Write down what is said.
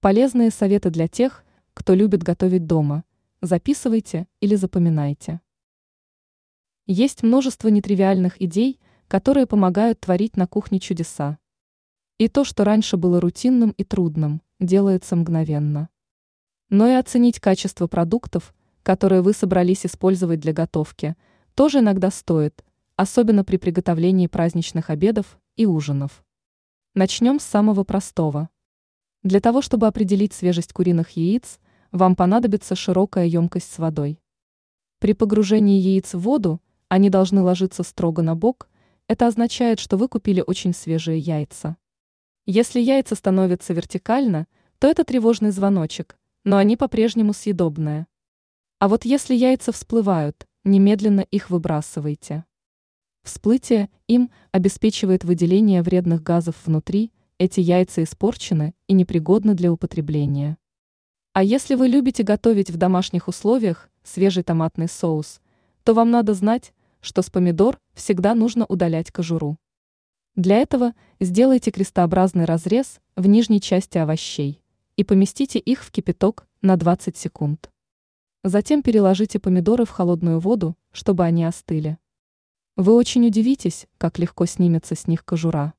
Полезные советы для тех, кто любит готовить дома. Записывайте или запоминайте. Есть множество нетривиальных идей, которые помогают творить на кухне чудеса. И то, что раньше было рутинным и трудным, делается мгновенно. Но и оценить качество продуктов, которые вы собрались использовать для готовки, тоже иногда стоит, особенно при приготовлении праздничных обедов и ужинов. Начнем с самого простого. Для того, чтобы определить свежесть куриных яиц, вам понадобится широкая емкость с водой. При погружении яиц в воду они должны ложиться строго на бок, это означает, что вы купили очень свежие яйца. Если яйца становятся вертикально, то это тревожный звоночек, но они по-прежнему съедобные. А вот если яйца всплывают, немедленно их выбрасывайте. Всплытие им обеспечивает выделение вредных газов внутри, эти яйца испорчены и непригодны для употребления. А если вы любите готовить в домашних условиях свежий томатный соус, то вам надо знать, что с помидор всегда нужно удалять кожуру. Для этого сделайте крестообразный разрез в нижней части овощей и поместите их в кипяток на 20 секунд. Затем переложите помидоры в холодную воду, чтобы они остыли. Вы очень удивитесь, как легко снимется с них кожура.